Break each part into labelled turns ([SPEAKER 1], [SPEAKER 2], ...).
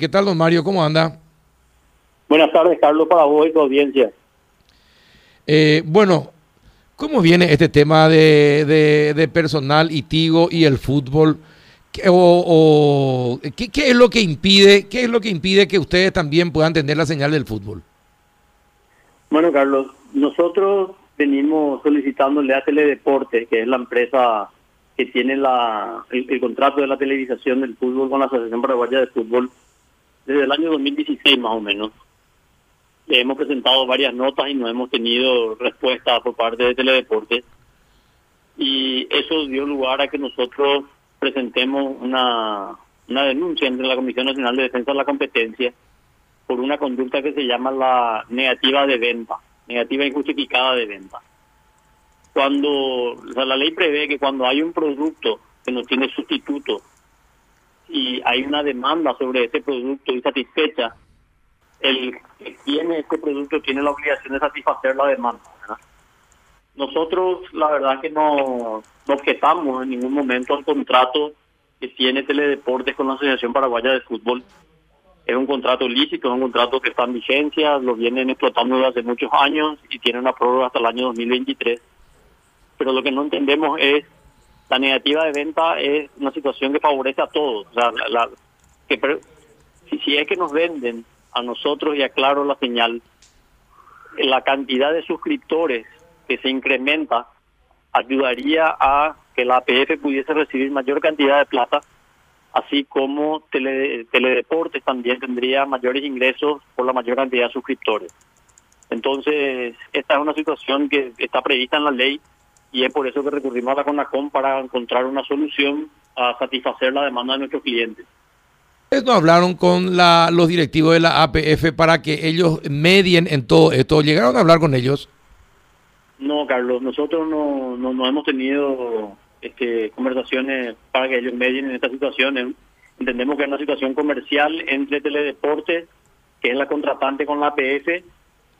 [SPEAKER 1] ¿Qué tal, don Mario? ¿Cómo anda?
[SPEAKER 2] Buenas tardes, Carlos, para vos y tu audiencia.
[SPEAKER 1] Eh, bueno, ¿cómo viene este tema de, de, de personal y Tigo y el fútbol? ¿Qué, o, o, ¿qué, ¿qué, es lo que impide, qué es lo que impide que ustedes también puedan tener la señal del fútbol?
[SPEAKER 2] Bueno, Carlos, nosotros venimos solicitándole a Teledeporte, que es la empresa que tiene la, el, el contrato de la televisación del fútbol con la Asociación Paraguaya de Fútbol, desde el año 2016 más o menos. Le hemos presentado varias notas y no hemos tenido respuesta por parte de Teledeporte. Y eso dio lugar a que nosotros presentemos una, una denuncia entre la Comisión Nacional de Defensa de la Competencia por una conducta que se llama la negativa de venta, negativa injustificada de venta. Cuando la ley prevé que cuando hay un producto que no tiene sustituto y hay una demanda sobre ese producto insatisfecha, el que tiene este producto tiene la obligación de satisfacer la demanda. Nosotros, la verdad que no, no objetamos en ningún momento al contrato que tiene Teledeportes con la Asociación Paraguaya de Fútbol. Es un contrato lícito, es un contrato que está en vigencia, lo vienen explotando desde hace muchos años y tiene una prórroga hasta el año 2023. Pero lo que no entendemos es la negativa de venta es una situación que favorece a todos. O sea, la, que, si, si, es que nos venden a nosotros, y aclaro la señal, la cantidad de suscriptores que se incrementa ayudaría a que la APF pudiese recibir mayor cantidad de plata, así como tele, Teledeportes también tendría mayores ingresos por la mayor cantidad de suscriptores. Entonces, esta es una situación que está prevista en la ley y es por eso que recurrimos a la CONACOM para encontrar una solución a satisfacer la demanda de nuestros clientes.
[SPEAKER 1] ¿Ustedes no hablaron con la, los directivos de la APF para que ellos medien en todo esto? ¿Llegaron a hablar con ellos?
[SPEAKER 2] No, Carlos, nosotros no, no, no hemos tenido este, conversaciones para que ellos medien en esta situación. Entendemos que es una situación comercial entre Teledeportes, que es la contratante con la APF,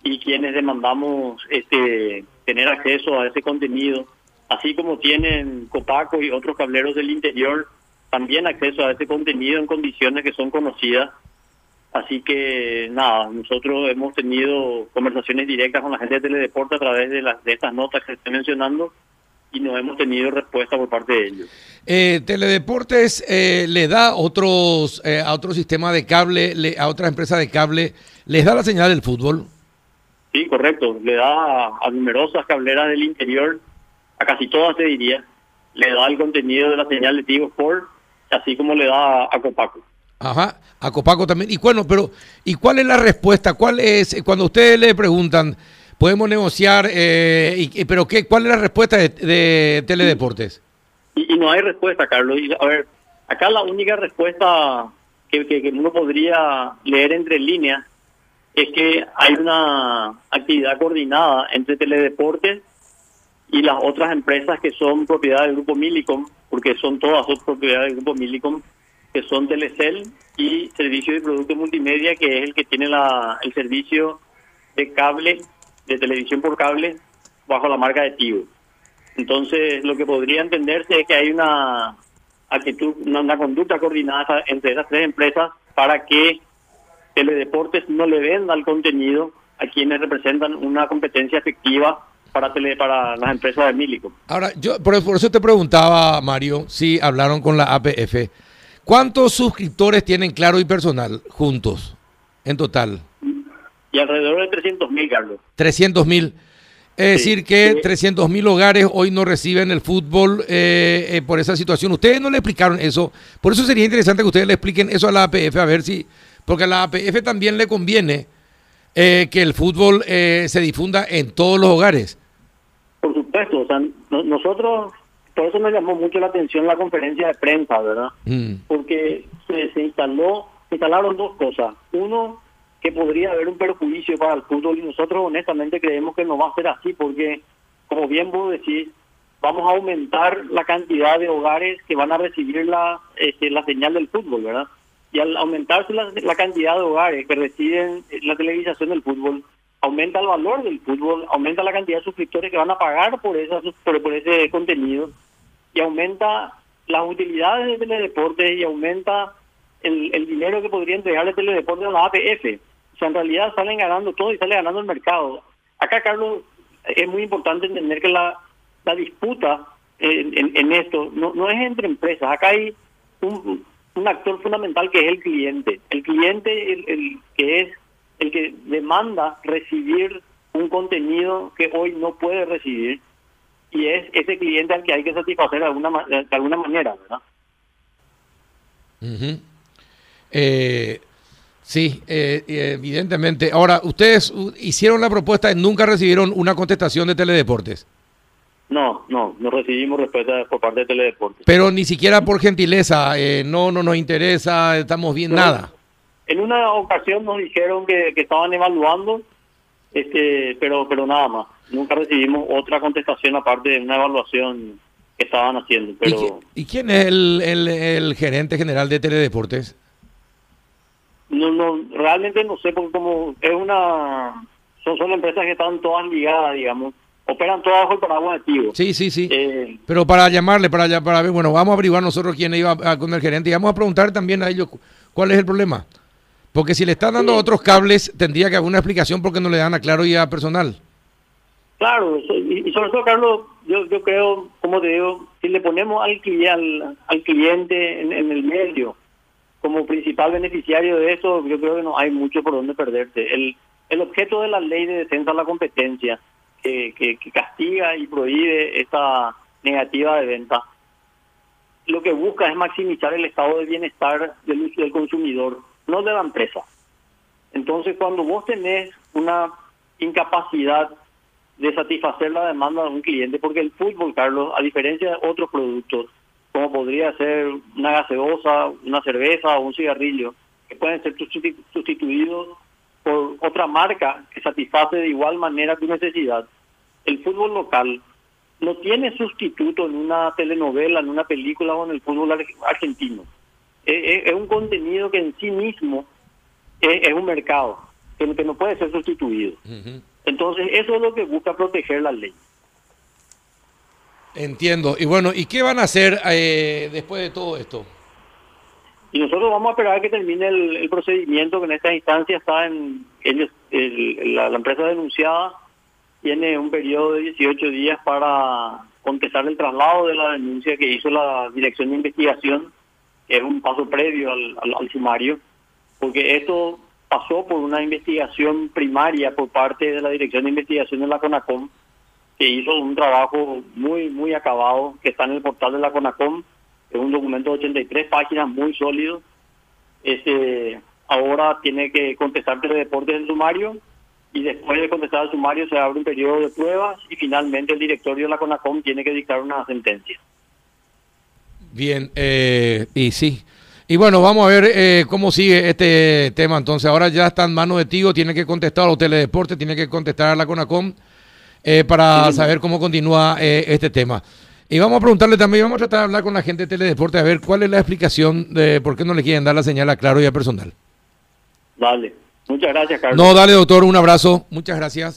[SPEAKER 2] y quienes demandamos este tener acceso a ese contenido, así como tienen Copaco y otros cableros del interior también acceso a ese contenido en condiciones que son conocidas. Así que nada, nosotros hemos tenido conversaciones directas con la gente de Teledeporte a través de, las, de estas notas que estoy mencionando y no hemos tenido respuesta por parte de ellos.
[SPEAKER 1] Eh, Teledeportes eh, le da otros eh, a otro sistema de cable, le, a otras empresas de cable, les da la señal del fútbol.
[SPEAKER 2] Sí, correcto. Le da a, a, numerosas cableras del interior, a casi todas te diría, le da el contenido de la señal de Tigo Sport, así como le da a, a Copaco.
[SPEAKER 1] Ajá, a Copaco también. Y bueno, pero ¿y cuál es la respuesta? ¿Cuál es cuando ustedes le preguntan, podemos negociar, eh, y, pero qué, cuál es la respuesta de, de Teledeportes?
[SPEAKER 2] Y, y, no hay respuesta, Carlos. A ver, acá la única respuesta que, que, que uno podría leer entre líneas es que hay una actividad coordinada entre Teledeportes y las otras empresas que son propiedad del Grupo Milicom, porque son todas son propiedad del Grupo Milicom, que son Telecel y Servicio de Producto Multimedia, que es el que tiene la, el servicio de cable, de televisión por cable, bajo la marca de Tigo. Entonces, lo que podría entenderse es que hay una actitud, una conducta coordinada entre esas tres empresas para que Teledeportes no le venda el contenido a quienes representan una competencia efectiva para tele, para las empresas de Milico.
[SPEAKER 1] Ahora, yo por, por, eso te preguntaba, Mario, si hablaron con la APF. ¿Cuántos suscriptores tienen Claro y Personal juntos en total?
[SPEAKER 2] Y alrededor de 300 mil, Carlos.
[SPEAKER 1] 300 mil. Es sí, decir, que sí. 300 mil hogares hoy no reciben el fútbol eh, eh, por esa situación. Ustedes no le explicaron eso. Por eso sería interesante que ustedes le expliquen eso a la APF, a ver si porque a la APF también le conviene eh, que el fútbol eh, se difunda en todos los hogares.
[SPEAKER 2] Por supuesto, o sea, no, nosotros, por eso me llamó mucho la atención la conferencia de prensa, ¿verdad? Mm. Porque se, se, instaló, se instalaron dos cosas. Uno, que podría haber un perjuicio para el fútbol y nosotros honestamente creemos que no va a ser así porque, como bien vos decís, vamos a aumentar la cantidad de hogares que van a recibir la, este, la señal del fútbol, ¿verdad? Y al aumentarse la, cantidad de hogares que reciben la televisación del fútbol, aumenta el valor del fútbol, aumenta la cantidad de suscriptores que van a pagar por, esa, por, ese contenido y aumenta las utilidades del deporte y aumenta el, el dinero que podría entregarle Teledeporte a la APF. O sea, en realidad salen ganando todo y sale ganando el mercado. Acá, Carlos, es muy importante entender que la, la disputa en, en, esto no, no es entre empresas. Acá hay un, un actor fundamental que es el cliente. El cliente, el, que es el que demanda recibir un contenido que hoy no puede recibir y es ese cliente al que hay que satisfacer de alguna, de alguna manera, ¿verdad?
[SPEAKER 1] eh, sí, eh, evidentemente. Ahora, ustedes hicieron la propuesta y nunca recibieron una contestación de Teledeportes.
[SPEAKER 2] No, no, no recibimos respuesta por parte de Teledeportes.
[SPEAKER 1] Pero ni siquiera por gentileza, eh, no, no nos interesa, estamos bien, nada.
[SPEAKER 2] En una ocasión nos dijeron que, que estaban evaluando, este, pero, pero nada más. Nunca recibimos otra contestación aparte de una evaluación que estaban haciendo. Pero...
[SPEAKER 1] ¿Y, quién es el, el, el gerente general de Teledeportes?
[SPEAKER 2] No, no, realmente no sé, porque como es una, son, son empresas que están todas ligadas, digamos, operan todas bajo el paraguas activo.
[SPEAKER 1] Sí, sí, sí. Eh, Pero para llamarle, para, para ver, bueno, vamos a averiguar nosotros quién iba con el gerente y vamos a preguntar también a ellos cuál es el problema. Porque si le están dando otros cables, tendría que haber una explicación porque no le dan a claro y a personal.
[SPEAKER 2] Claro, y, sobre todo, Carlos, yo, yo creo, como te digo, si le ponemos al, al, al cliente en, en el medio, como principal beneficiario de eso, yo creo que no hay mucho por donde perderse. El, el objeto de la ley de defensa de la competencia, que, que, castiga y prohíbe esta negativa de venta, lo que busca es maximizar el estado de bienestar del, consumidor, no de la empresa. Entonces, cuando vos tenés una incapacidad de satisfacer la demanda de un cliente, porque el fútbol, Carlos, a diferencia de otros productos, como podría ser una gaseosa, una cerveza o un cigarrillo, que pueden ser sustituidos por otra marca que satisface de igual manera tu necesidad. El fútbol local no tiene sustituto en una telenovela, en una película o en el fútbol argentino. Es, un contenido que en sí mismo es, un mercado, que, no puede ser sustituido. Entonces, eso es lo que busca proteger la ley.
[SPEAKER 1] Entiendo. Y bueno, ¿y qué van a hacer eh, después de todo esto?
[SPEAKER 2] Y nosotros vamos a esperar a que termine el, procedimiento que en esta instancia está en ellos, la, empresa denunciada. Tiene un periodo de 18 días para contestar el traslado de la denuncia que hizo la Dirección de Investigación, que es un paso previo al, al sumario, porque esto pasó por una investigación primaria por parte de la Dirección de Investigación de la CONACOM, que hizo un trabajo muy, muy acabado, que está en el portal de la CONACOM, es un documento de 83 páginas muy sólido. Este, ahora tiene que contestar deportes del sumario y después de contestar el sumario se abre un periodo de pruebas y finalmente el directorio de la CONACOM tiene que dictar una sentencia.
[SPEAKER 1] Bien, eh, y sí. Y bueno, vamos a ver eh, cómo sigue este tema. Entonces, ahora ya está en manos de Tigo, tiene que contestar a los teledeportes, tiene que contestar a la CONACOM eh, para saber cómo continúa eh, este tema. Y vamos a preguntarle también, vamos a tratar de hablar con la gente de Teledeporte a ver cuál es la explicación de por qué no le quieren dar la señal a Claro y a personal.
[SPEAKER 2] Dale. Muchas gracias, Carlos.
[SPEAKER 1] No, dale, doctor, un abrazo. Muchas gracias.